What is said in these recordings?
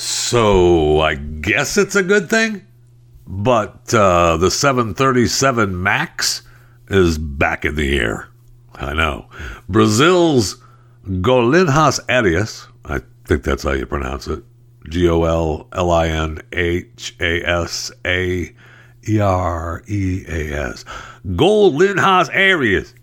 So I guess it's a good thing, but uh, the 737 Max is back in the air. I know. Brazil's Golinhas Arias, I think that's how you pronounce it, G O L L I N H A S A E R E A S. Golinhas Arias.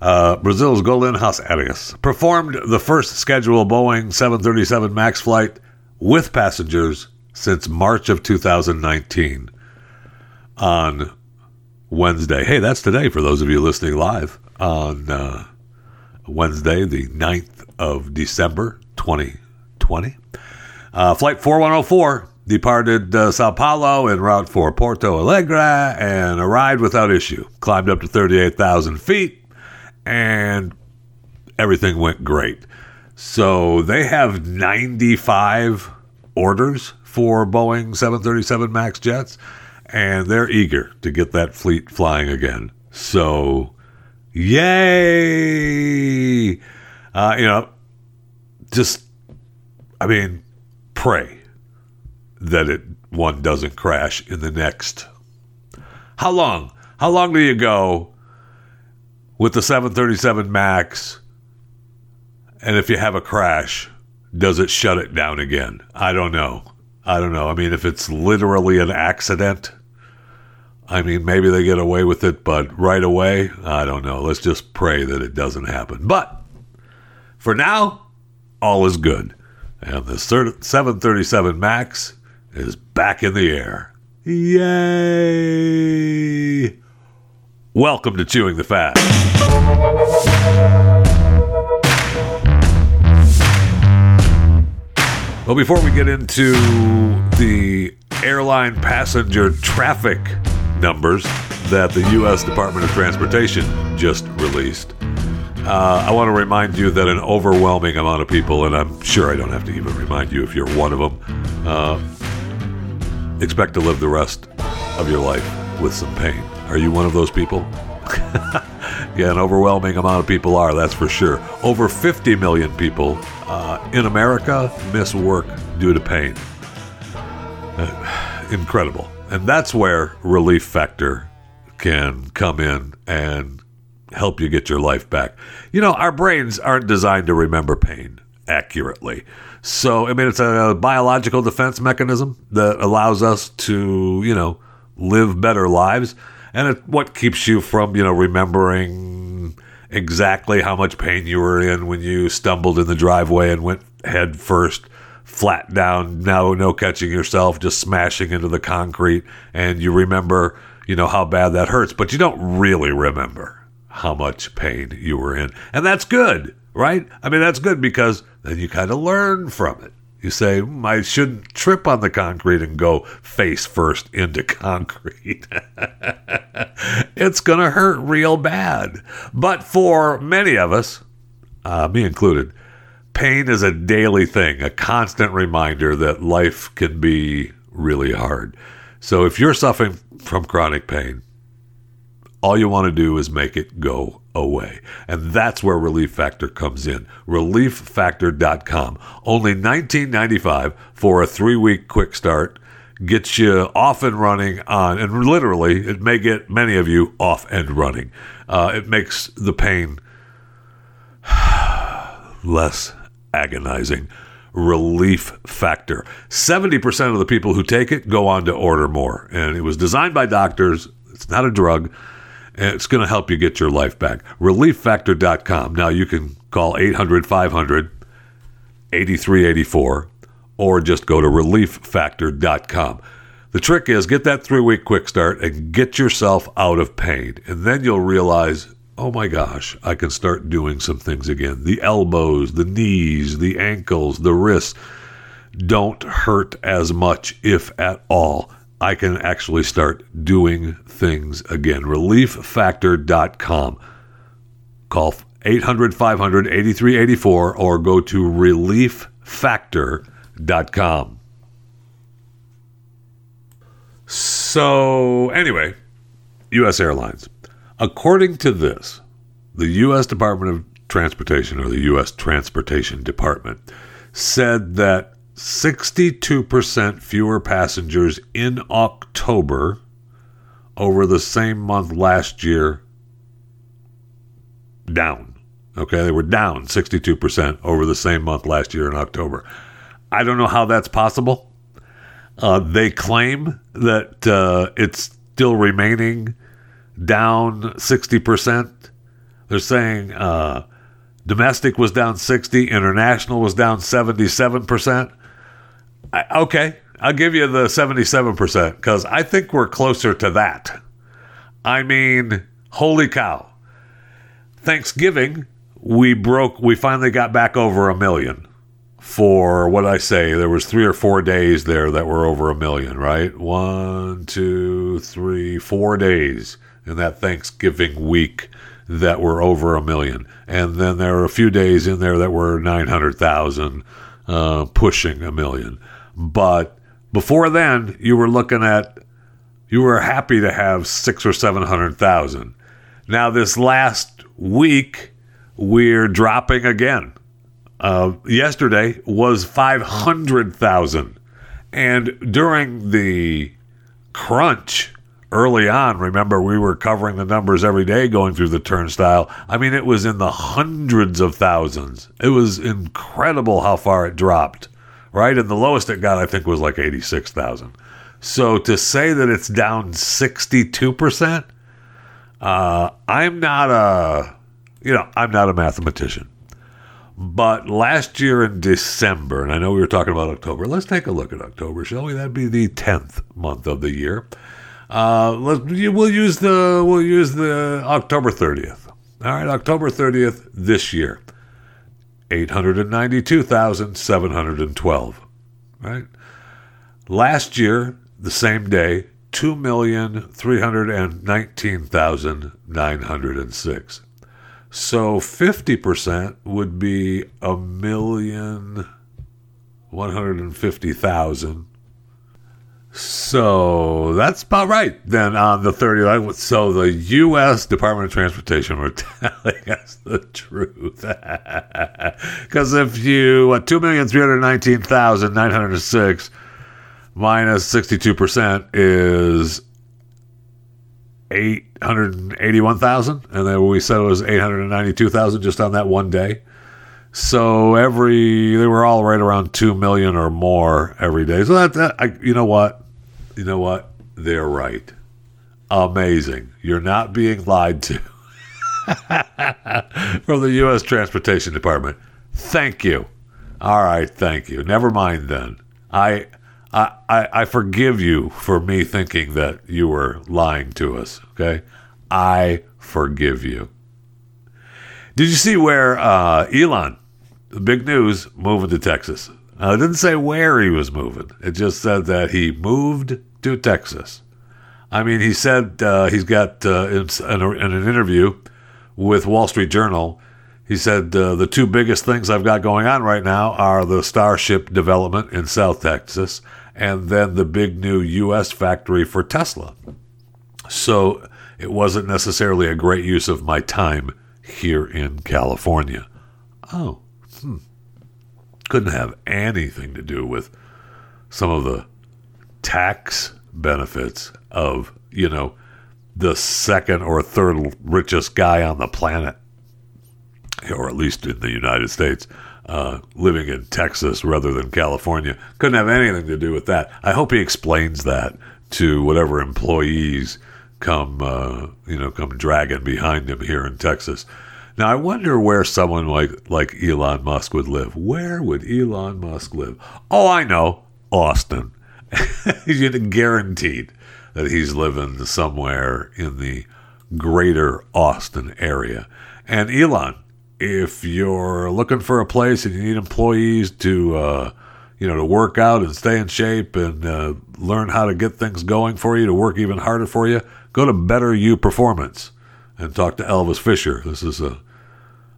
Uh, Brazil's Golinhas Arias performed the first scheduled Boeing 737 MAX flight with passengers since March of 2019 on Wednesday. Hey, that's today for those of you listening live on uh, Wednesday, the 9th of December, 2020. Uh, flight 4104 departed uh, Sao Paulo en route for Porto Alegre and arrived without issue. Climbed up to 38,000 feet and everything went great. So they have 95 orders for Boeing 737 MAX jets, and they're eager to get that fleet flying again. So, yay! Uh, you know, just, I mean, pray that it one doesn't crash in the next. How long? How long do you go with the 737 MAX? And if you have a crash, does it shut it down again? I don't know. I don't know. I mean, if it's literally an accident, I mean, maybe they get away with it, but right away, I don't know. Let's just pray that it doesn't happen. But for now, all is good. And the 737 MAX is back in the air. Yay! Welcome to Chewing the Fat. Well, before we get into the airline passenger traffic numbers that the U.S. Department of Transportation just released, uh, I want to remind you that an overwhelming amount of people, and I'm sure I don't have to even remind you if you're one of them, uh, expect to live the rest of your life with some pain. Are you one of those people? yeah, an overwhelming amount of people are, that's for sure. Over 50 million people uh, in America miss work due to pain. Uh, incredible. And that's where Relief Factor can come in and help you get your life back. You know, our brains aren't designed to remember pain accurately. So, I mean, it's a biological defense mechanism that allows us to, you know, live better lives. And it, what keeps you from, you know, remembering exactly how much pain you were in when you stumbled in the driveway and went head first flat down, no, no catching yourself, just smashing into the concrete. And you remember, you know, how bad that hurts, but you don't really remember how much pain you were in. And that's good, right? I mean, that's good because then you kind of learn from it. You say, I shouldn't trip on the concrete and go face first into concrete. it's going to hurt real bad. But for many of us, uh, me included, pain is a daily thing, a constant reminder that life can be really hard. So if you're suffering from chronic pain, all you want to do is make it go away. And that's where Relief Factor comes in. ReliefFactor.com. Only $19.95 for a three week quick start. Gets you off and running on, and literally, it may get many of you off and running. Uh, it makes the pain less agonizing. Relief Factor. 70% of the people who take it go on to order more. And it was designed by doctors. It's not a drug and it's going to help you get your life back. ReliefFactor.com. Now you can call 800 500 8384 or just go to ReliefFactor.com. The trick is get that three week quick start and get yourself out of pain. And then you'll realize, oh my gosh, I can start doing some things again. The elbows, the knees, the ankles, the wrists. don't hurt as much, if at all. I can actually start doing things again. ReliefFactor.com. Call 800 500 8384 or go to ReliefFactor.com. So, anyway, U.S. Airlines. According to this, the U.S. Department of Transportation or the U.S. Transportation Department said that 62% fewer passengers in October over the same month last year down. Okay, they were down 62% over the same month last year in October. I don't know how that's possible. Uh, they claim that uh, it's still remaining down 60%. They're saying uh, domestic was down 60, international was down 77%. I, okay, I'll give you the 77% because I think we're closer to that. I mean, holy cow. Thanksgiving, we broke, we finally got back over a million for what I say. There was three or four days there that were over a million, right? One, two, three, four days in that Thanksgiving week that were over a million. And then there were a few days in there that were 900,000, uh, pushing a million. But before then, you were looking at, you were happy to have six or 700,000. Now, this last week, we're dropping again. Uh, yesterday was 500,000. And during the crunch early on, remember, we were covering the numbers every day going through the turnstile. I mean, it was in the hundreds of thousands. It was incredible how far it dropped, right? And the lowest it got, I think, was like 86,000. So to say that it's down 62%, uh, I'm not a, you know, I'm not a mathematician. But last year in December, and I know we were talking about October, let's take a look at October, shall we? That'd be the 10th month of the year. Uh, let's, we'll use the we'll use the October 30th. All right, October 30th this year. 892,712. Right? Last year, the same day, 2,319,906. So 50% would be a million one hundred and fifty thousand. So that's about right. Then on the 30th, so the U.S. Department of Transportation were telling us the truth. Because if you, what, 2,319,906 minus 62% is 881,000. And then we said it was 892,000 just on that one day. So every, they were all right around 2 million or more every day. So that, that I, you know what? You know what? They're right. Amazing. You're not being lied to from the U.S. Transportation Department. Thank you. All right, thank you. Never mind then. I, I, I, forgive you for me thinking that you were lying to us. Okay, I forgive you. Did you see where uh, Elon, the big news, moving to Texas? Uh, it didn't say where he was moving. It just said that he moved to Texas. I mean, he said uh, he's got uh, in, in, an interview with Wall Street Journal. He said uh, the two biggest things I've got going on right now are the Starship development in South Texas, and then the big new U.S. factory for Tesla. So it wasn't necessarily a great use of my time here in California. Oh, hmm couldn't have anything to do with some of the tax benefits of, you know, the second or third richest guy on the planet, or at least in the United States, uh, living in Texas rather than California. Couldn't have anything to do with that. I hope he explains that to whatever employees come, uh, you know, come dragging behind him here in Texas. Now I wonder where someone like like Elon Musk would live. Where would Elon Musk live? Oh, I know, Austin. Guaranteed that he's living somewhere in the greater Austin area. And Elon, if you're looking for a place and you need employees to, uh, you know, to work out and stay in shape and uh, learn how to get things going for you, to work even harder for you, go to Better You Performance and talk to Elvis Fisher. This is a,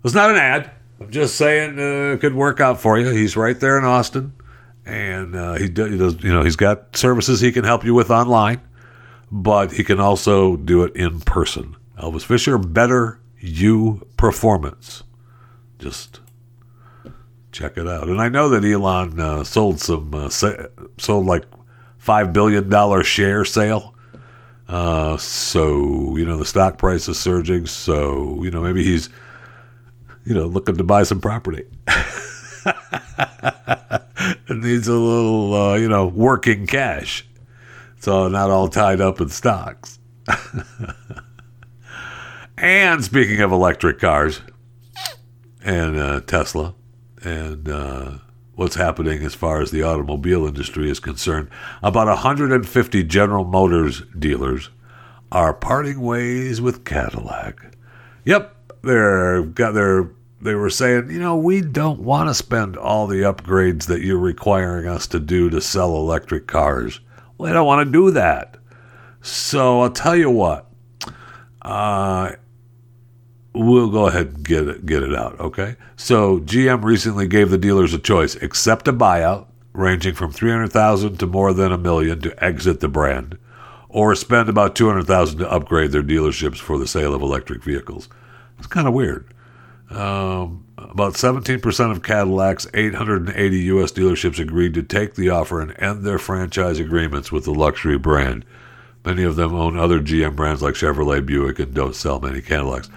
it's not an ad. I'm just saying uh, it could work out for you. He's right there in Austin, and uh, he, do, he does, you know, he's got services he can help you with online, but he can also do it in person. Elvis Fisher, Better You Performance. Just check it out. And I know that Elon uh, sold some, uh, sa- sold like five billion dollar share sale. Uh, so you know the stock price is surging. So you know maybe he's, you know, looking to buy some property. it needs a little, uh, you know, working cash. So not all tied up in stocks. and speaking of electric cars and uh, Tesla, and uh, what's happening as far as the automobile industry is concerned. About 150 General Motors dealers are parting ways with Cadillac. Yep, they're got their they were saying, you know, we don't want to spend all the upgrades that you're requiring us to do to sell electric cars. We don't want to do that. So I'll tell you what. Uh, we'll go ahead and get it get it out. Okay. So GM recently gave the dealers a choice: accept a buyout ranging from three hundred thousand to more than a million to exit the brand, or spend about two hundred thousand to upgrade their dealerships for the sale of electric vehicles. It's kind of weird. Um, about 17% of Cadillac's 880 U.S. dealerships agreed to take the offer and end their franchise agreements with the luxury brand. Many of them own other GM brands like Chevrolet, Buick, and don't sell many Cadillacs.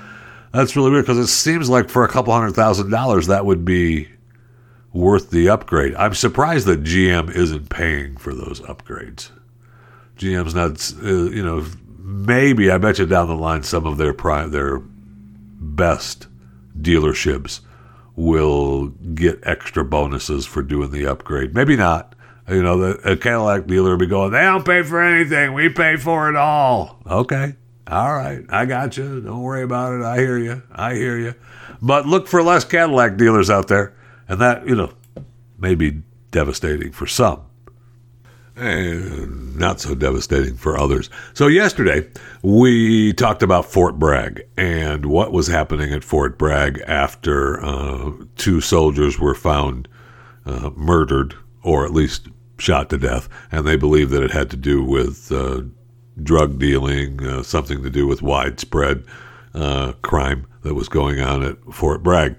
That's really weird because it seems like for a couple hundred thousand dollars that would be worth the upgrade. I'm surprised that GM isn't paying for those upgrades. GM's not, uh, you know, maybe I bet you down the line some of their prime, their best dealerships will get extra bonuses for doing the upgrade. Maybe not. You know, the, a Cadillac dealer will be going, they don't pay for anything. We pay for it all. Okay. All right, I got you. Don't worry about it. I hear you. I hear you. But look for less Cadillac dealers out there, and that you know may be devastating for some, and not so devastating for others. So yesterday we talked about Fort Bragg and what was happening at Fort Bragg after uh, two soldiers were found uh, murdered, or at least shot to death, and they believe that it had to do with uh, drug dealing, uh, something to do with widespread uh, crime that was going on at Fort Bragg.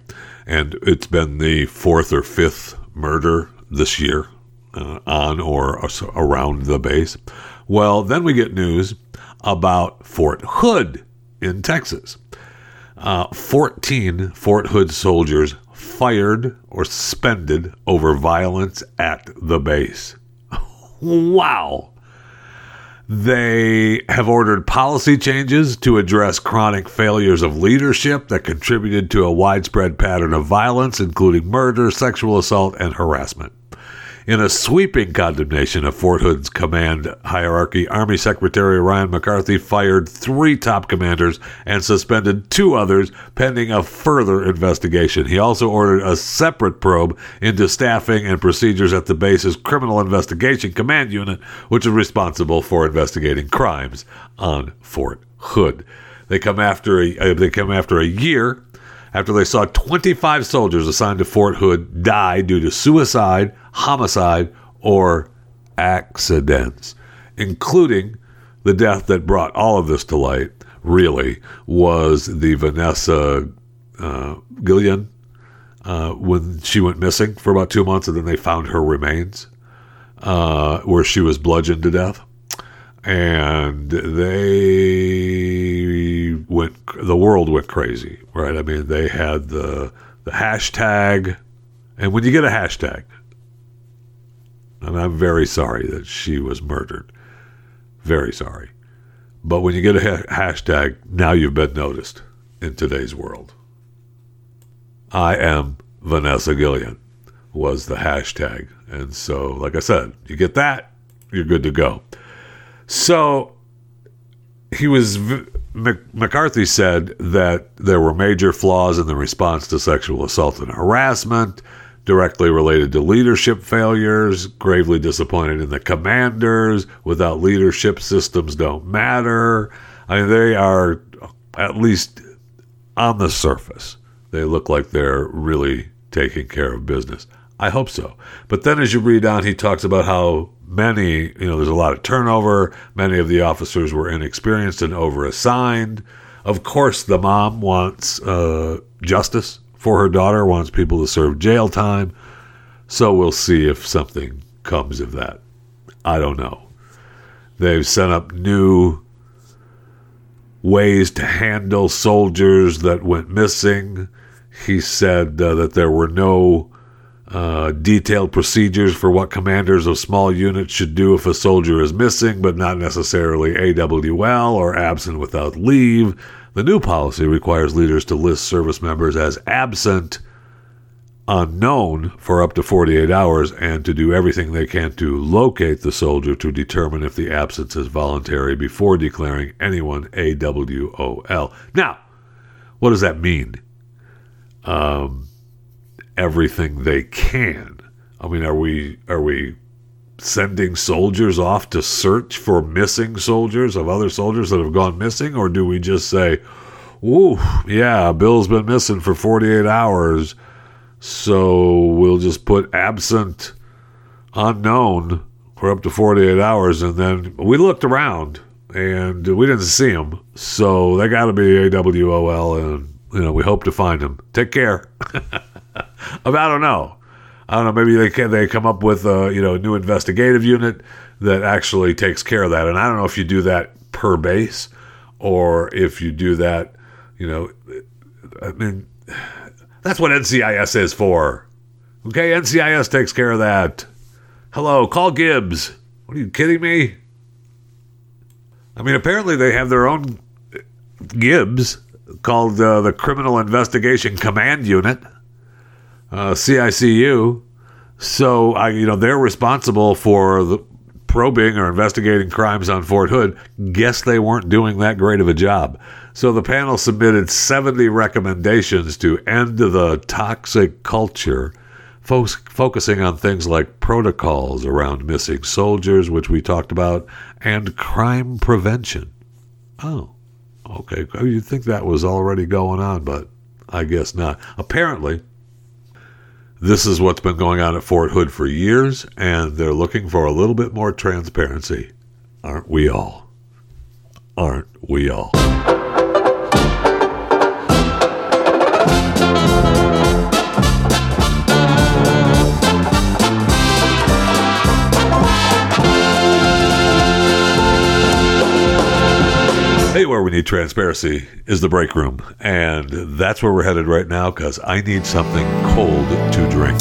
And it's been the fourth or fifth murder this year uh, on or around the base. Well, then we get news about Fort Hood in Texas. Uh, 14 Fort Hood soldiers fired or suspended over violence at the base. wow. They have ordered policy changes to address chronic failures of leadership that contributed to a widespread pattern of violence, including murder, sexual assault, and harassment. In a sweeping condemnation of Fort Hood's command hierarchy, Army Secretary Ryan McCarthy fired three top commanders and suspended two others pending a further investigation. He also ordered a separate probe into staffing and procedures at the base's Criminal Investigation Command Unit, which is responsible for investigating crimes on Fort Hood. They come after a, uh, they come after a year after they saw 25 soldiers assigned to Fort Hood die due to suicide, homicide, or accidents, including the death that brought all of this to light, really, was the Vanessa uh, Guillen uh, when she went missing for about two months and then they found her remains uh, where she was bludgeoned to death. And they went the world went crazy right? I mean they had the the hashtag. And when you get a hashtag and i'm very sorry that she was murdered. Very sorry. But when you get a ha- hashtag now you've been noticed in today's world. I am vanessa guillen was the hashtag. And so like i said you get that you're good to go. So he was McCarthy said that there were major flaws in the response to sexual assault and harassment, directly related to leadership failures, gravely disappointed in the commanders. Without leadership, systems don't matter. I mean, they are, at least on the surface, they look like they're really taking care of business. I hope so. But then as you read on, he talks about how many, you know, there's a lot of turnover. Many of the officers were inexperienced and overassigned. Of course, the mom wants uh, justice for her daughter, wants people to serve jail time. So we'll see if something comes of that. I don't know. They've set up new ways to handle soldiers that went missing. He said uh, that there were no uh, detailed procedures for what commanders of small units should do if a soldier is missing, but not necessarily AWL or absent without leave. The new policy requires leaders to list service members as absent, unknown for up to 48 hours, and to do everything they can to locate the soldier to determine if the absence is voluntary before declaring anyone AWOL. Now, what does that mean? Um, everything they can. I mean, are we are we sending soldiers off to search for missing soldiers of other soldiers that have gone missing, or do we just say, "Ooh, yeah, Bill's been missing for 48 hours, so we'll just put absent, unknown for up to 48 hours," and then we looked around and we didn't see him, so they got to be AWOL, and you know we hope to find him. Take care. I don't know. I don't know. Maybe they can, they come up with a you know new investigative unit that actually takes care of that. And I don't know if you do that per base or if you do that. You know, I mean, that's what NCIS is for. Okay, NCIS takes care of that. Hello, call Gibbs. What are you kidding me? I mean, apparently they have their own Gibbs called uh, the Criminal Investigation Command Unit uh, CICU. So I, you know, they're responsible for the probing or investigating crimes on Fort Hood. Guess they weren't doing that great of a job. So the panel submitted 70 recommendations to end the toxic culture, fo- focusing on things like protocols around missing soldiers, which we talked about, and crime prevention. Oh, okay. You'd think that was already going on, but I guess not. Apparently, this is what's been going on at Fort Hood for years, and they're looking for a little bit more transparency. Aren't we all? Aren't we all? Where we need transparency is the break room. And that's where we're headed right now because I need something cold to drink.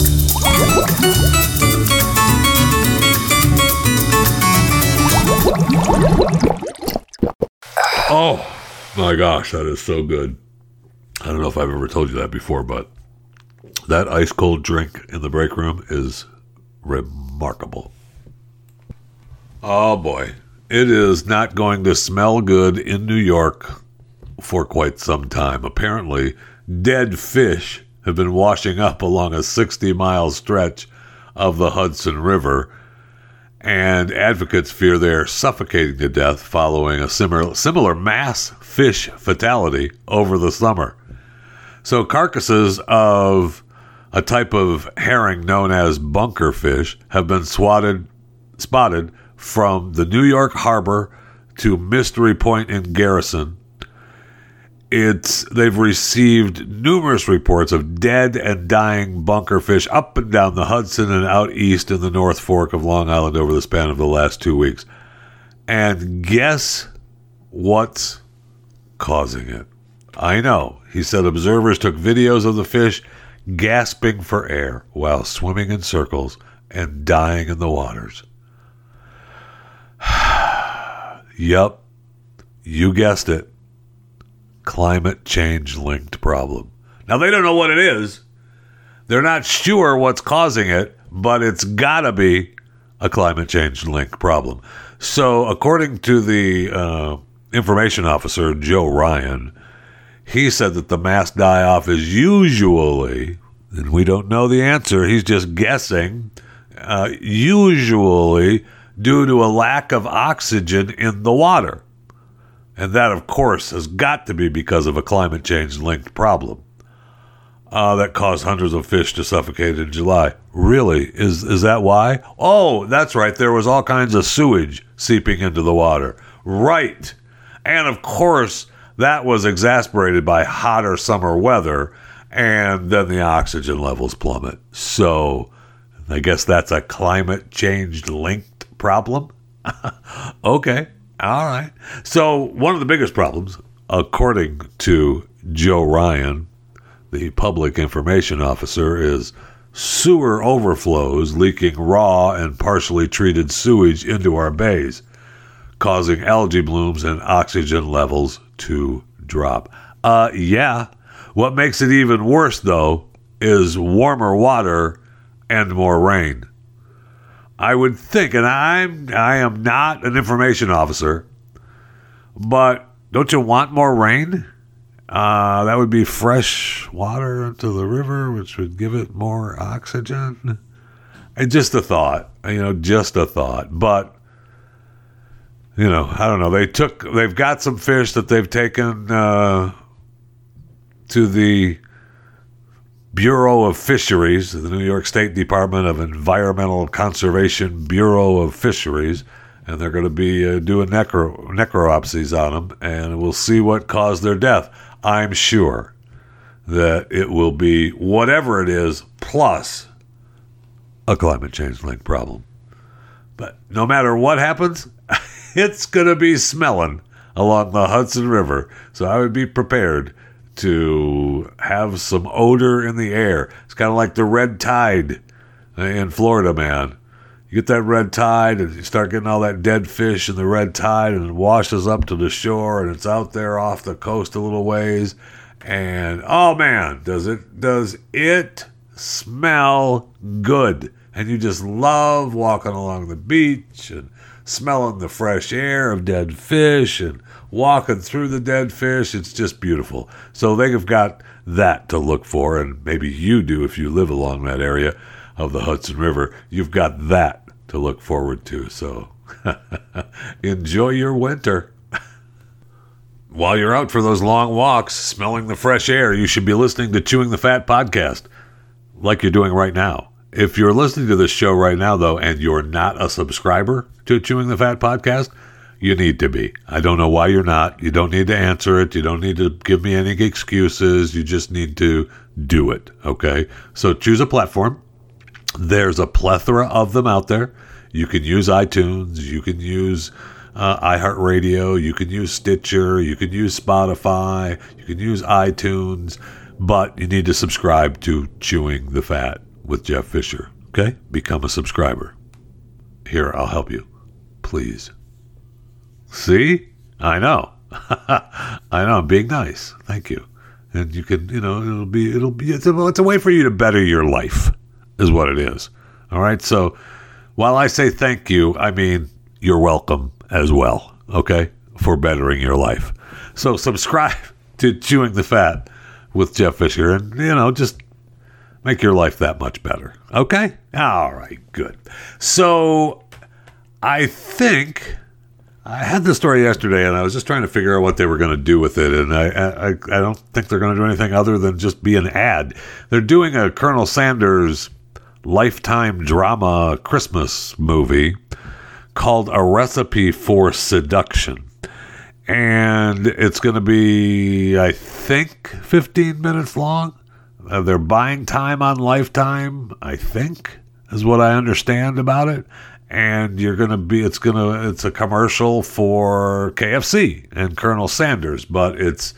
Oh my gosh, that is so good. I don't know if I've ever told you that before, but that ice cold drink in the break room is remarkable. Oh boy it is not going to smell good in New York for quite some time. Apparently, dead fish have been washing up along a 60 mile stretch of the Hudson River, and advocates fear they're suffocating to death following a similar, similar mass fish fatality over the summer. So, carcasses of a type of herring known as bunker fish have been swatted, spotted from the New York Harbor to Mystery Point in Garrison. It's they've received numerous reports of dead and dying bunker fish up and down the Hudson and out east in the North Fork of Long Island over the span of the last two weeks. And guess what's causing it? I know. He said observers took videos of the fish gasping for air while swimming in circles and dying in the waters. Yep, you guessed it. Climate change linked problem. Now, they don't know what it is. They're not sure what's causing it, but it's got to be a climate change linked problem. So, according to the uh, information officer, Joe Ryan, he said that the mass die off is usually and we don't know the answer. He's just guessing. Uh, usually due to a lack of oxygen in the water. And that, of course, has got to be because of a climate change linked problem uh, that caused hundreds of fish to suffocate in July. Really? Is, is that why? Oh, that's right. There was all kinds of sewage seeping into the water. Right. And of course, that was exasperated by hotter summer weather, and then the oxygen levels plummet. So I guess that's a climate change linked problem. okay. All right. So, one of the biggest problems, according to Joe Ryan, the public information officer, is sewer overflows leaking raw and partially treated sewage into our bays, causing algae blooms and oxygen levels to drop. Uh, yeah. What makes it even worse, though, is warmer water and more rain. I would think, and I'm I am not an information officer, but don't you want more rain? Uh, that would be fresh water into the river, which would give it more oxygen. And just a thought, you know, just a thought. But you know, I don't know. They took, they've got some fish that they've taken uh, to the Bureau of Fisheries, the New York State Department of Environmental Conservation Bureau of Fisheries, and they're going to be uh, doing necro- necropsies on them, and we'll see what caused their death. I'm sure that it will be whatever it is, plus a climate change linked problem. But no matter what happens, it's going to be smelling along the Hudson River. So I would be prepared to have some odor in the air. It's kind of like the red tide in Florida, man. You get that red tide and you start getting all that dead fish in the red tide and it washes up to the shore and it's out there off the coast a little ways. And oh man, does it does it smell good. And you just love walking along the beach and smelling the fresh air of dead fish and walking through the dead fish. It's just beautiful. So they've got that to look for, and maybe you do if you live along that area of the Hudson River. You've got that to look forward to. So enjoy your winter. While you're out for those long walks, smelling the fresh air, you should be listening to Chewing the Fat podcast, like you're doing right now. If you're listening to this show right now, though, and you're not a subscriber to Chewing the Fat podcast, you need to be. I don't know why you're not. You don't need to answer it. You don't need to give me any excuses. You just need to do it. Okay. So choose a platform. There's a plethora of them out there. You can use iTunes. You can use uh, iHeartRadio. You can use Stitcher. You can use Spotify. You can use iTunes. But you need to subscribe to Chewing the Fat with Jeff Fisher. Okay? Become a subscriber. Here, I'll help you. Please. See? I know. I know. I'm being nice. Thank you. And you can, you know, it'll be, it'll be, it's a, it's a way for you to better your life, is what it is. All right. So while I say thank you, I mean, you're welcome as well. Okay. For bettering your life. So subscribe to Chewing the Fat with Jeff Fisher and, you know, just make your life that much better. Okay. All right. Good. So I think I had this story yesterday, and I was just trying to figure out what they were going to do with it, and I, I, I don't think they're going to do anything other than just be an ad. They're doing a Colonel Sanders lifetime drama Christmas movie called A Recipe for Seduction. And it's going to be, I think, 15 minutes long. They're buying time on Lifetime, I think, is what I understand about it and you're going to be it's going to it's a commercial for KFC and Colonel Sanders but it's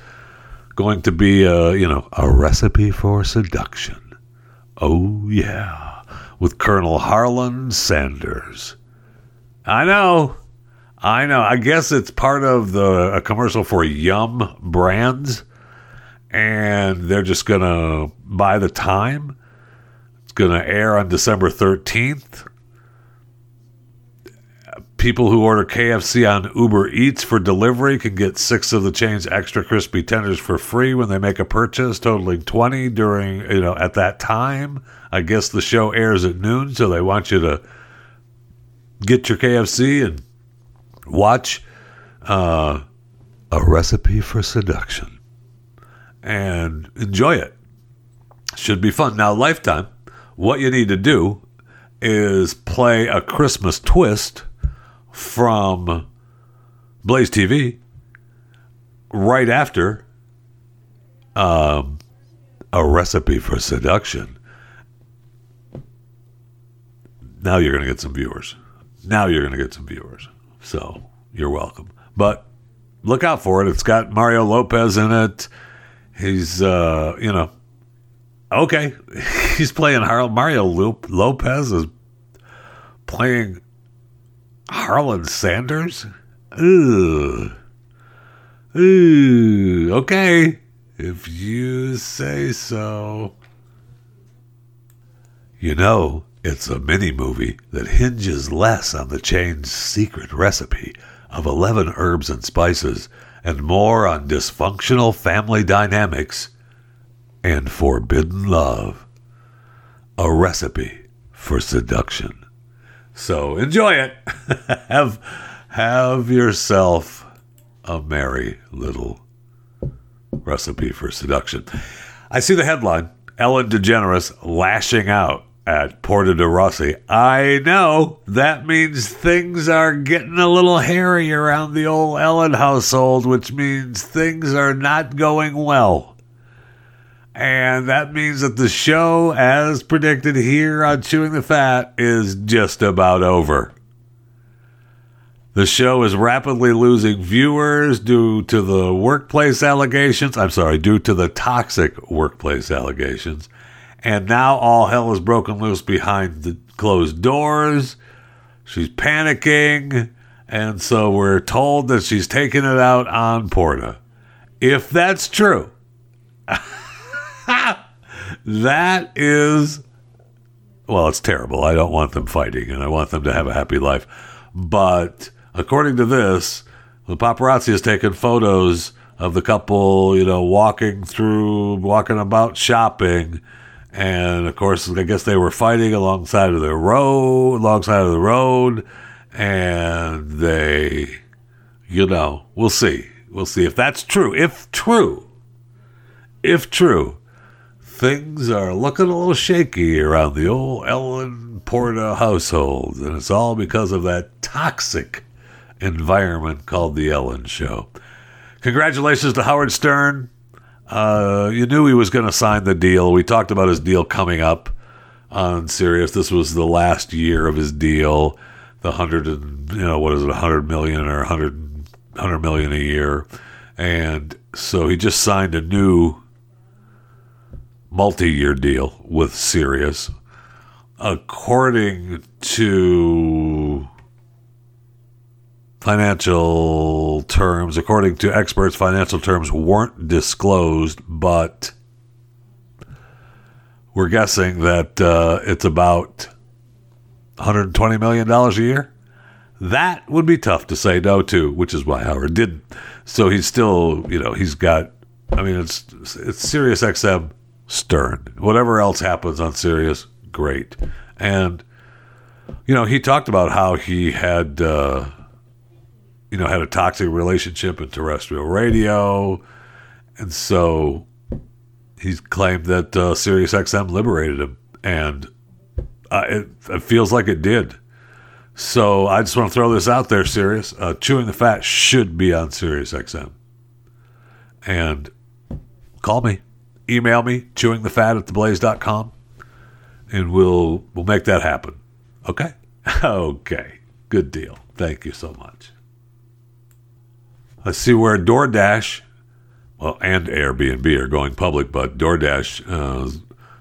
going to be a you know a recipe for seduction. Oh yeah with Colonel Harlan Sanders. I know. I know. I guess it's part of the a commercial for Yum brands and they're just going to buy the time it's going to air on December 13th people who order KFC on Uber Eats for delivery can get six of the chain's extra crispy tenders for free when they make a purchase, totaling 20 during, you know, at that time. I guess the show airs at noon, so they want you to get your KFC and watch uh, a recipe for seduction and enjoy it. Should be fun. Now, Lifetime, what you need to do is play a Christmas twist from Blaze TV right after um, a recipe for seduction. Now you're going to get some viewers. Now you're going to get some viewers. So you're welcome. But look out for it. It's got Mario Lopez in it. He's, uh, you know, okay. He's playing Harold. Mario Lopez is playing Harlan Sanders? Ooh. Ooh. Okay. If you say so. You know, it's a mini movie that hinges less on the chain's secret recipe of 11 herbs and spices and more on dysfunctional family dynamics and forbidden love. A recipe for seduction. So enjoy it. have have yourself a merry little recipe for seduction. I see the headline: Ellen DeGeneres lashing out at Portia de Rossi. I know that means things are getting a little hairy around the old Ellen household, which means things are not going well. And that means that the show, as predicted here on Chewing the Fat, is just about over. The show is rapidly losing viewers due to the workplace allegations. I'm sorry, due to the toxic workplace allegations. And now all hell is broken loose behind the closed doors. She's panicking. And so we're told that she's taking it out on Portia. If that's true, that is, well, it's terrible. I don't want them fighting and I want them to have a happy life. But according to this, the paparazzi has taken photos of the couple, you know, walking through, walking about shopping. And of course, I guess they were fighting alongside of the road, alongside of the road. And they, you know, we'll see. We'll see if that's true. If true, if true, things are looking a little shaky around the old Ellen Portia household, and it's all because of that toxic environment called The Ellen Show. Congratulations to Howard Stern. Uh, you knew he was going to sign the deal. We talked about his deal coming up on Sirius. This was the last year of his deal. The hundred and you know what is it, hundred million or a hundred hundred million a year, and so he just signed a new multi-year deal with Sirius. According to financial terms, according to experts, financial terms weren't disclosed, but we're guessing that uh, it's about 120 million dollars a year. That would be tough to say no to, which is why Howard didn't. So he's still, you know, he's got. I mean, it's it's Sirius XM Stern. Whatever else happens on Sirius, great. And you know, he talked about how he had uh, you know had a toxic relationship in terrestrial radio, and so he's claimed that uh, Sirius XM liberated him, and uh, it, it, feels like it did. So I just want to throw this out there, Sirius. Uh, Chewing the Fat should be on Sirius XM, and call me email me, chewingthefat at theblaze.com, and we'll we'll make that happen. Okay? okay. Good deal. Thank you so much. Let's see where DoorDash, well, and Airbnb are going public, but DoorDash uh,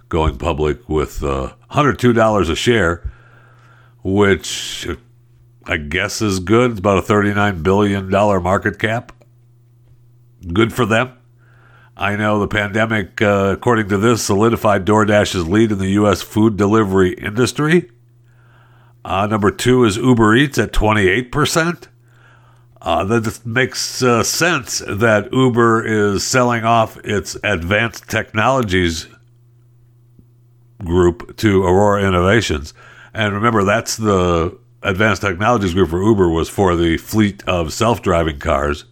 going public with uh, $102 a share, which I guess is good. It's about a $39 billion market cap. Good for them. I know the pandemic, uh, according to this, solidified DoorDash's lead in the U.S. food delivery industry. Uh, number two is Uber Eats at 28%. Uh, that makes uh, sense that Uber is selling off its advanced technologies group to Aurora Innovations. And remember, that's the advanced technologies group for Uber was for the fleet of self-driving cars,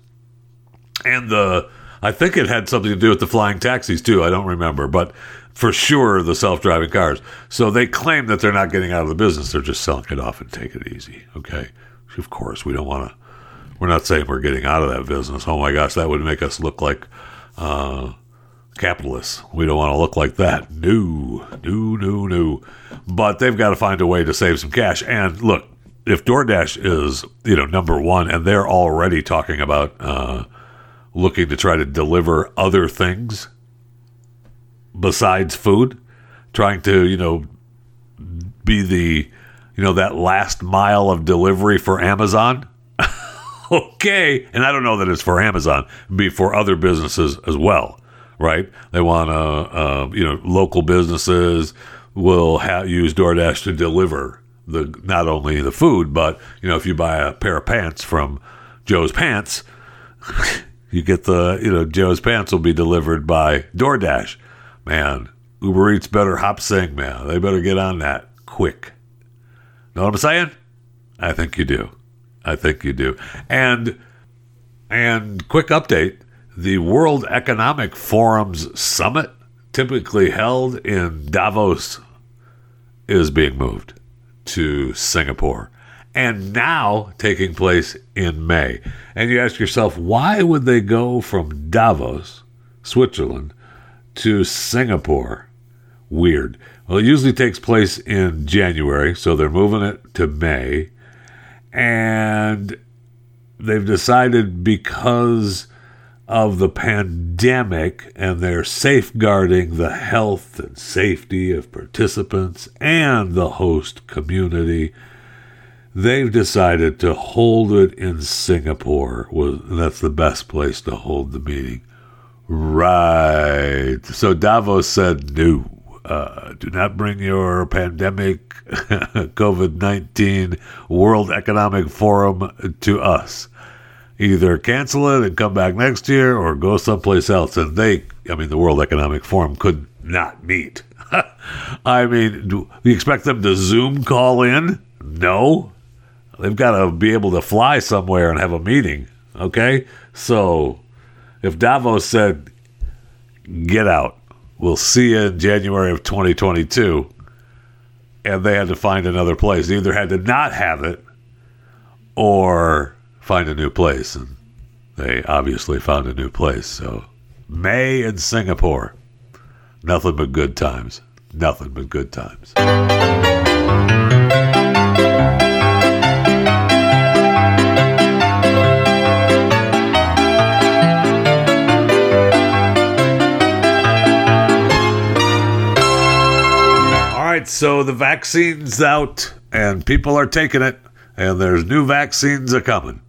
and the I think it had something to do with the flying taxis too. I don't remember, but for sure the self-driving cars. So they claim that they're not getting out of the business; they're just selling it off and take it easy. Okay, of course we don't want to. We're not saying we're getting out of that business. Oh my gosh, that would make us look like. Uh, capitalists. We don't want to look like that. No, no, no, no. But they've got to find a way to save some cash. And look, if DoorDash is you know number one, and they're already talking about uh, looking to try to deliver other things besides food, trying to you know be the you know that last mile of delivery for Amazon. okay, and I don't know that it's for Amazon, be for other businesses as well right? They want to, uh, you know, local businesses will have, use DoorDash to deliver the not only the food, but you know, if you buy a pair of pants from Joe's Pants, you get the you know Joe's Pants will be delivered by DoorDash. Man, Uber Eats better hop sing, man. They better get on that quick. Know what I'm saying? I think you do. I think you do. And and quick update the World Economic Forum's summit, typically held in Davos, is being moved to Singapore and now taking place in May. And you ask yourself, why would they go from Davos, Switzerland, to Singapore? Weird. Well, it usually takes place in January, so they're moving it to May. And they've decided because of the pandemic and they're safeguarding the health and safety of participants and the host community. They've decided to hold it in Singapore. That's the best place to hold the meeting. Right. So Davos said no. Uh, do not bring your pandemic COVID 19 World Economic Forum to us either cancel it and come back next year or go someplace else. And they, I mean, the World Economic Forum could not meet. I mean, do we expect them to Zoom call in? No. They've got to be able to fly somewhere and have a meeting. Okay? So if Davos said, get out, we'll see you in January of 2022, and they had to find another place, they either had to not have it or find a new place. And they obviously found a new place. So, May in Singapore. Nothing but good times. Nothing but good times. So the vaccine's out and people are taking it, and there's new vaccines a coming.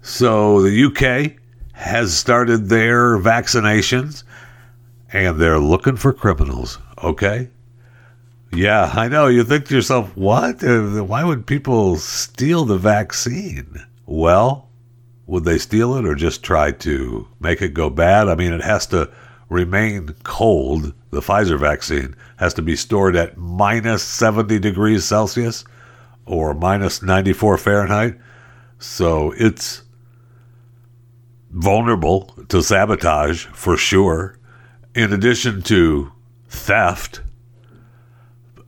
So the UK has started their vaccinations and they're looking for criminals, okay? Yeah, I know. You think to yourself, what? Why would people steal the vaccine? Well, would they steal it or just try to make it go bad? I mean, it has to remain cold. The Pfizer vaccine has to be stored at minus 70 degrees Celsius or minus 94 Fahrenheit. So it's vulnerable to sabotage for sure, in addition to theft.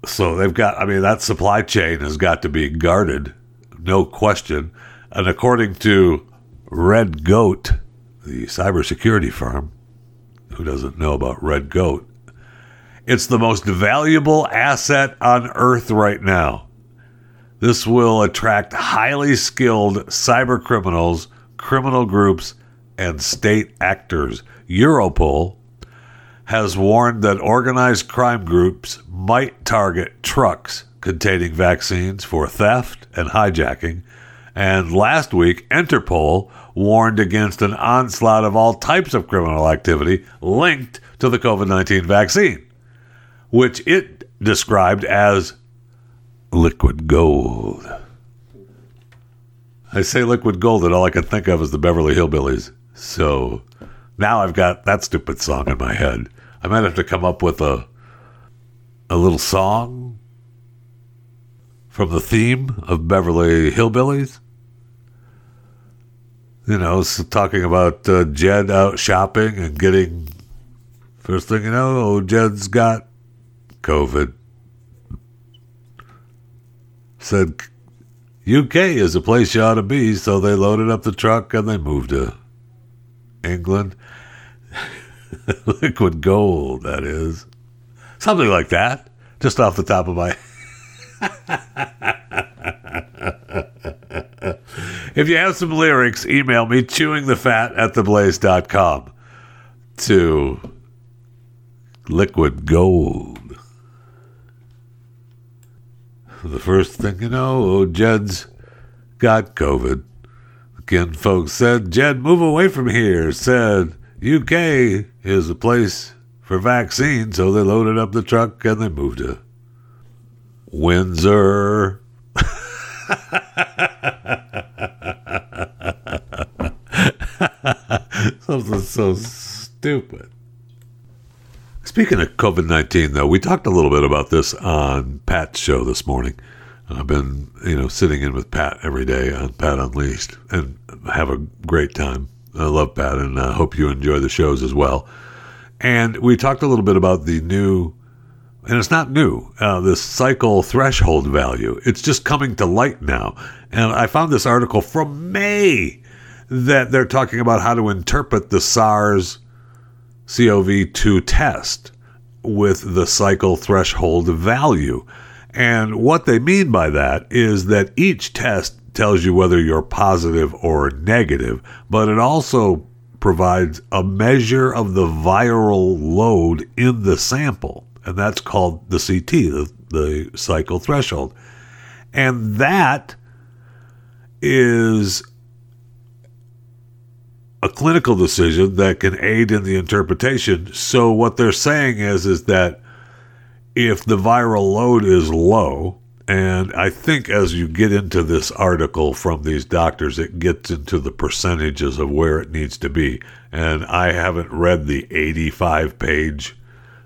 So they've got, I mean, that supply chain has got to be guarded, no question. And according to Red Goat, the cybersecurity firm, who doesn't know about Red Goat, it's the most valuable asset on earth right now. This will attract highly skilled cyber criminals, criminal groups, and state actors. Europol has warned that organized crime groups might target trucks containing vaccines for theft and hijacking. And last week, Interpol warned against an onslaught of all types of criminal activity linked to the COVID 19 vaccine, which it described as liquid gold. I say liquid gold, and all I can think of is the Beverly Hillbillies. So now I've got that stupid song in my head. I might have to come up with a a little song from the theme of Beverly Hillbillies. You know, talking about uh, Jed out shopping and getting. First thing you know, oh, Jed's got COVID. Said UK is a place you ought to be, so they loaded up the truck and they moved to England. Liquid gold, that is. Something like that. Just off the top of my if you have some lyrics, email me chewingthefat at theblaze.com to liquid gold. The first thing you know, oh, Jed's got COVID. Again, folks said, Jed, move away from here. Said, UK is a place for vaccines, so they loaded up the truck and they moved to Windsor. Something so stupid. Speaking of COVID 19, though, we talked a little bit about this on Pat's show this morning. I've been, you know, sitting in with Pat every day on Pat Unleashed and have a great time. I love Pat and I hope you enjoy the shows as well. And we talked a little bit about the new, and it's not new, uh, this cycle threshold value. It's just coming to light now. And I found this article from May that they're talking about how to interpret the SARS CoV 2 test with the cycle threshold value. And what they mean by that is that each test tells you whether you're positive or negative, but it also provides a measure of the viral load in the sample, and that's called the CT, the, the cycle threshold. And that is a clinical decision that can aid in the interpretation. So what they're saying is is that if the viral load is low, and I think as you get into this article from these doctors, it gets into the percentages of where it needs to be. And I haven't read the 85 page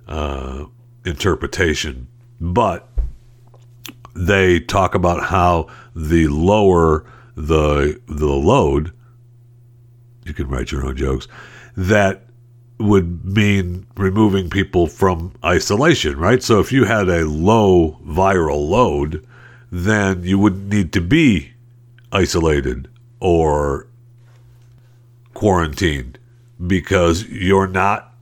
uh, interpretation, but they talk about how the lower the the load, you can write your own jokes, that would mean removing people from isolation, right? So if you had a low viral load, then you wouldn't need to be isolated or quarantined because you're not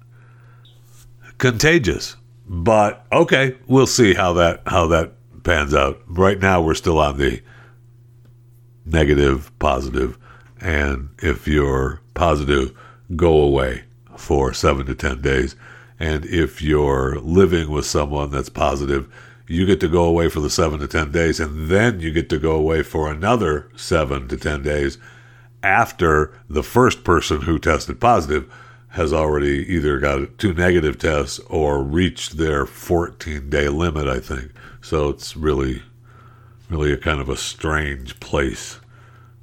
contagious. But okay, we'll see how that how that pans out. Right now we're still on the negative, positive, and if you're positive, go away for seven to 10 days. And if you're living with someone that's positive, you get to go away for the seven to 10 days. And then you get to go away for another seven to 10 days after the first person who tested positive has already either got two negative tests or reached their 14 day limit, I think. So it's really, really a kind of a strange place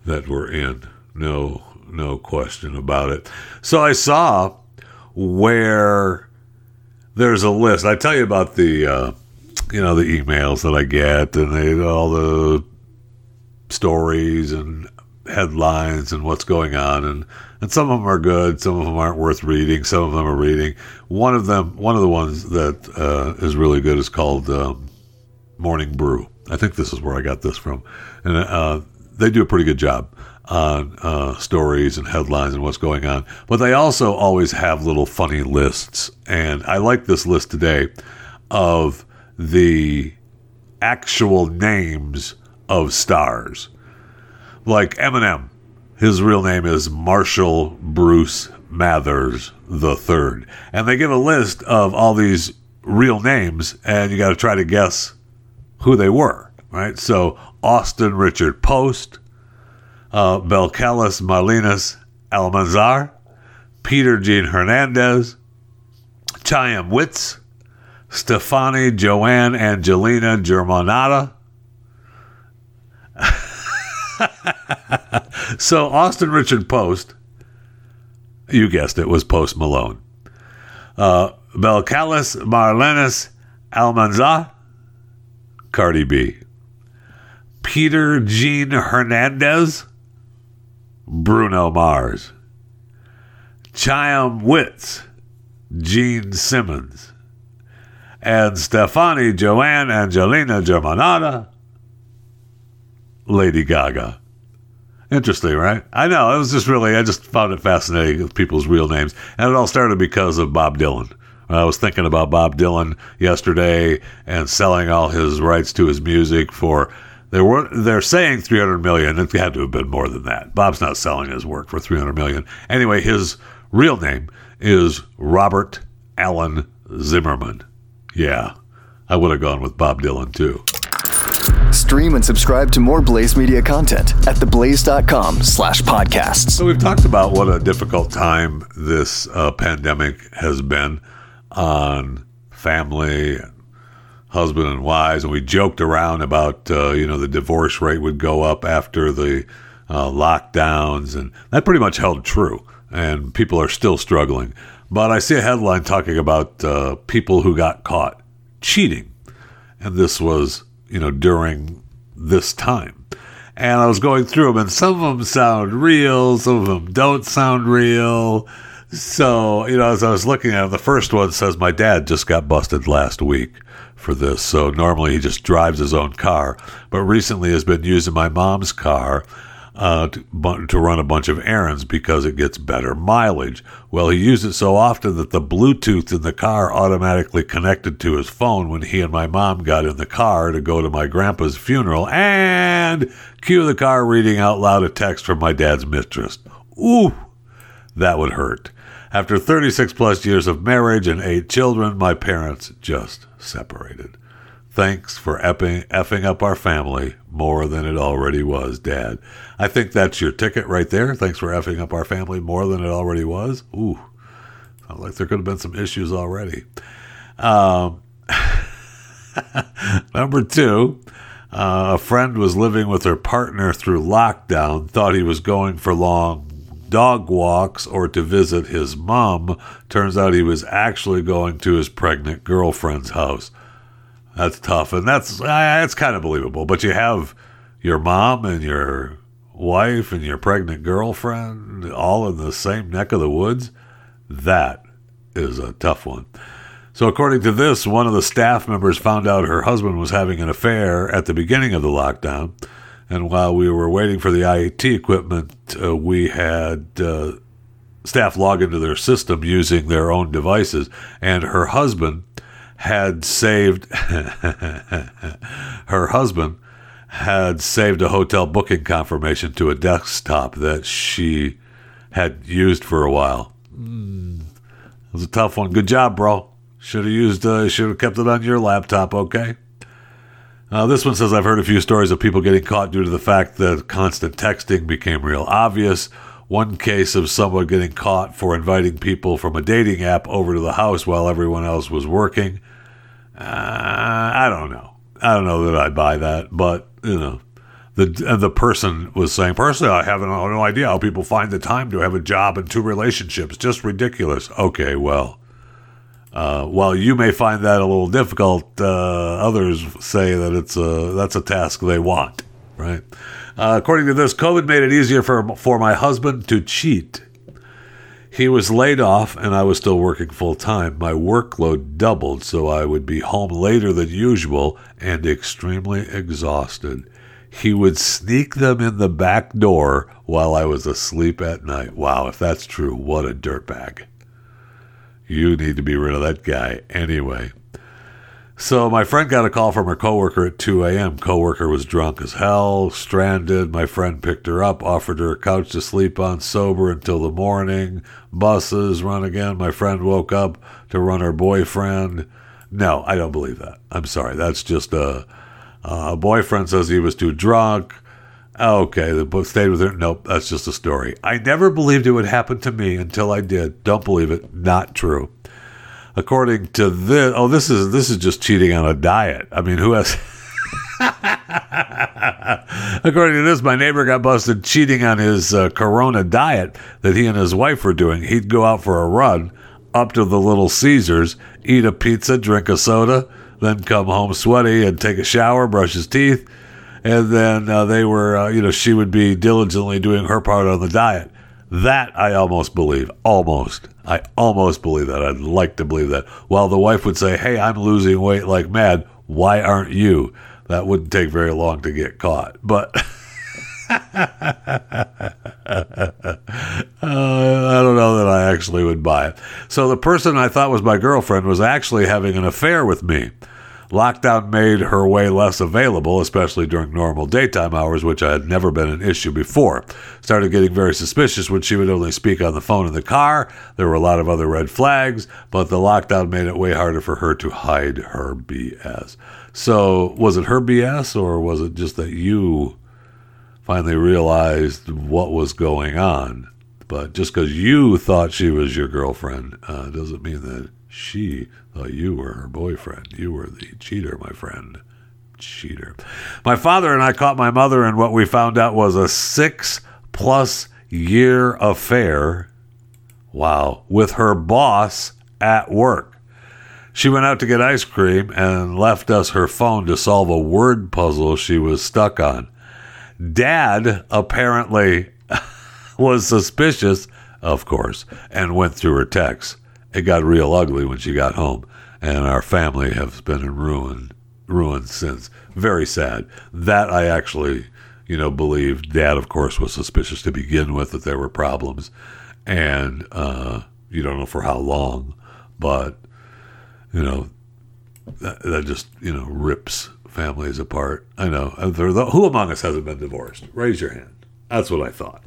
that we're in. No, no question about it. So I saw where there's a list. I tell you about the, uh, you know, the emails that I get and they, all the stories and headlines and what's going on and and some of them are good some of them aren't worth reading some of them are reading one of them one of the ones that uh, is really good is called um, morning brew i think this is where i got this from and uh, they do a pretty good job on uh, stories and headlines and what's going on. But they also always have little funny lists. And I like this list today of the actual names of stars. Like Eminem, his real name is Marshall Bruce Mathers the Third, and they give a list of all these real names, and you got to try to guess who they were. Right? So Austin Richard Post, uh, Belcalis Marlenis Almanzar, Peter Gene Hernandez, Chaim Witz, Stefani Joanne Angelina Germanotta, so Austin Richard Post, you guessed it, was Post Malone. Uh, Belcalis Marlenis Almanza, Cardi B. Peter Gene Hernandez, Bruno Mars. Chaim Witz, Gene Simmons. And Stefani Joanne Angelina Germanotta, Lady Gaga. Interesting, right? I know. It was just really, I just found it fascinating with people's real names. And it all started because of Bob Dylan. I was thinking about Bob Dylan yesterday and selling all his rights to his music for they were they're saying 300 million. It had to have been more than that. Bob's not selling his work for 300 million. Anyway, his real name is Robert Allen Zimmerman. Yeah, I would have gone with Bob Dylan too. Stream and subscribe to more Blaze Media content at theblaze.com slash podcasts. So we've talked about what a difficult time this uh, pandemic has been on family husband and wives, and we joked around about uh, you know the divorce rate would go up after the uh, lockdowns, and that pretty much held true. And people are still struggling. But I see a headline talking about uh, people who got caught cheating, and this was you know during this time. And I was going through them, and some of them sound real, some of them don't sound real. So, you know, as I was looking at it, the first one says, My dad just got busted last week for this. So normally he just drives his own car, but recently has been using my mom's car uh, to, to run a bunch of errands because it gets better mileage. Well, he used it so often that the Bluetooth in the car automatically connected to his phone when he and my mom got in the car to go to my grandpa's funeral and cue the car reading out loud a text from my dad's mistress. Ooh, that would hurt. After 36 plus years of marriage and eight children, my parents just separated. Thanks for effing, effing up our family more than it already was, Dad. I think that's your ticket right there. Thanks for effing up our family more than it already was. Ooh, sounds like there could have been some issues already. Um, number two, uh, a friend was living with her partner through lockdown, thought he was going for long dog walks or to visit his mom. Turns out he was actually going to his pregnant girlfriend's house. That's tough, and that's that's kind of believable. But you have your mom and your wife and your pregnant girlfriend all in the same neck of the woods. That is a tough one. So, according to this, one of the staff members found out her husband was having an affair at the beginning of the lockdown. And while we were waiting for the IT equipment, uh, we had uh, staff log into their system using their own devices. And her husband had saved her husband had saved a hotel booking confirmation to a desktop that she had used for a while. Mm, it was a tough one. Good job, bro. Should have used. Uh, should have kept it on your laptop. Okay. Uh, this one says I've heard a few stories of people getting caught due to the fact that constant texting became real obvious. One case of someone getting caught for inviting people from a dating app over to the house while everyone else was working. Uh, I don't know. I don't know that I buy that, but you know, the and the person was saying personally, I have no idea how people find the time to have a job and two relationships. Just ridiculous. Okay, well, uh, while you may find that a little difficult, uh, others say that it's a that's a task they want. Right? Uh, according to this, COVID made it easier for for my husband to cheat. He was laid off, and I was still working full time. My workload doubled, so I would be home later than usual and extremely exhausted. He would sneak them in the back door while I was asleep at night. Wow, if that's true, what a dirtbag. You need to be rid of that guy anyway. So my friend got a call from her coworker at 2 a.m. Coworker was drunk as hell, stranded. My friend picked her up, offered her a couch to sleep on, sober until the morning. Buses run again. My friend woke up to run her boyfriend. No, I don't believe that. I'm sorry. That's just a, a boyfriend says he was too drunk. Okay, the book stayed with her. Nope, that's just a story. I never believed it would happen to me until I did. Don't believe it. Not true. According to this, oh, this is this is just cheating on a diet. I mean, who has According to this, my neighbor got busted cheating on his uh, Corona diet that he and his wife were doing. He'd go out for a run up to the Little Caesars, eat a pizza, drink a soda, then come home sweaty and take a shower, brush his teeth, and then uh, they were, uh, you know, she would be diligently doing her part on the diet. That I almost believe. Almost. I almost believe that. I'd like to believe that. While the wife would say, Hey, I'm losing weight like mad. Why aren't you? That wouldn't take very long to get caught. But. uh, I don't know that I actually would buy it. So the person I thought was my girlfriend was actually having an affair with me. Lockdown made her way less available, especially during normal daytime hours, which had never been an issue before. Started getting very suspicious when she would only speak on the phone in the car. There were a lot of other red flags, but the lockdown made it way harder for her to hide her BS. So, was it her BS, or was it just that you finally realized what was going on? But just because you thought she was your girlfriend uh, doesn't mean that she thought you were her boyfriend. You were the cheater, my friend. Cheater. My father and I caught my mother in what we found out was a six plus year affair. Wow. With her boss at work. She went out to get ice cream and left us her phone to solve a word puzzle she was stuck on. Dad apparently was suspicious, of course, and went through her texts it got real ugly when she got home, and our family has been in ruin, ruin since. Very sad. That I actually, you know, believe. Dad, of course, was suspicious to begin with that there were problems, and uh, you don't know for how long, but you know, that, that just you know rips families apart. I know. Who among us hasn't been divorced? Raise your hand. That's what I thought.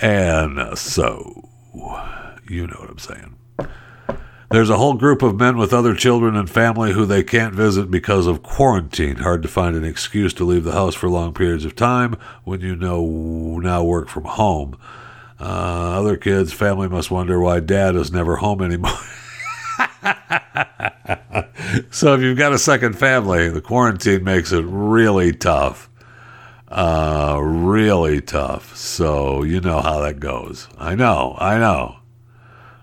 And uh, so, you know what I'm saying. There's a whole group of men with other children and family who they can't visit because of quarantine. Hard to find an excuse to leave the house for long periods of time when you know now work from home. Uh, other kids' family must wonder why dad is never home anymore. so if you've got a second family, the quarantine makes it really tough. Uh, really tough. So you know how that goes. I know, I know.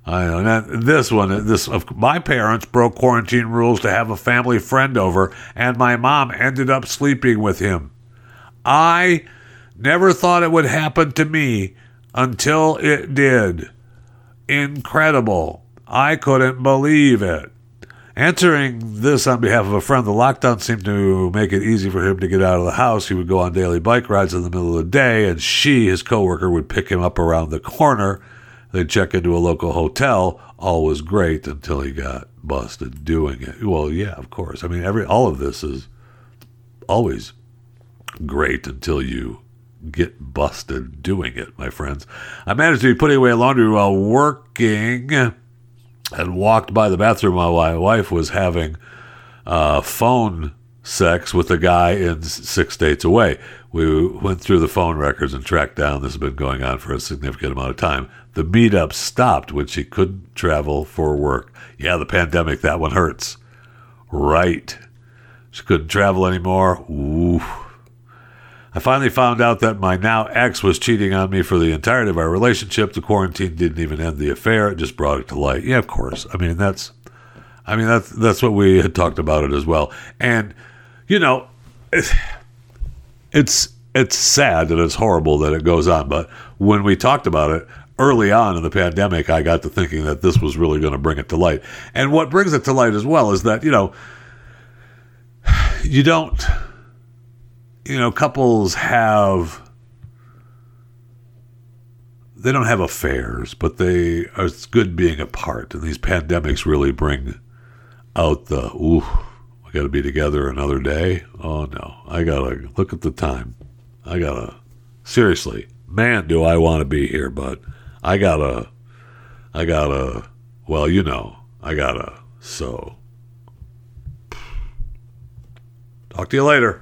I know. Now, this one, this my parents broke quarantine rules to have a family friend over, and my mom ended up sleeping with him. I never thought it would happen to me until it did. Incredible. I couldn't believe it. Answering this on behalf of a friend, the lockdown seemed to make it easy for him to get out of the house. He would go on daily bike rides in the middle of the day, and she, his coworker, would pick him up around the corner They'd check into a local hotel. All was great until he got busted doing it. Well, yeah, of course. I mean, every all of this is always great until you get busted doing it, my friends. I managed to be putting away laundry while working and walked by the bathroom while my wife was having uh, phone sex with a guy in six states away. We went through the phone records and tracked down. This has been going on for a significant amount of time. The meetup stopped when she couldn't travel for work. Yeah, the pandemic, that one hurts. Right. She couldn't travel anymore. Ooh. I finally found out that my now ex was cheating on me for the entirety of our relationship. The quarantine didn't even end the affair; it just brought it to light. Yeah, of course. I mean, that's, I mean, that's that's what we had talked about it as well. And you know, it's it's, sad and it's horrible that it goes on. But when we talked about it, early on in the pandemic, I got to thinking that this was really going to bring it to light. And what brings it to light as well is that, you know, you don't, you know, couples have, they don't have affairs, but they it's good being apart. And these pandemics really bring out the, ooh, got to be together another day. Oh no, I got to look at the time. I got to, seriously, man, do I want to be here, but I gotta, I gotta, well, you know, I gotta, so. Talk to you later.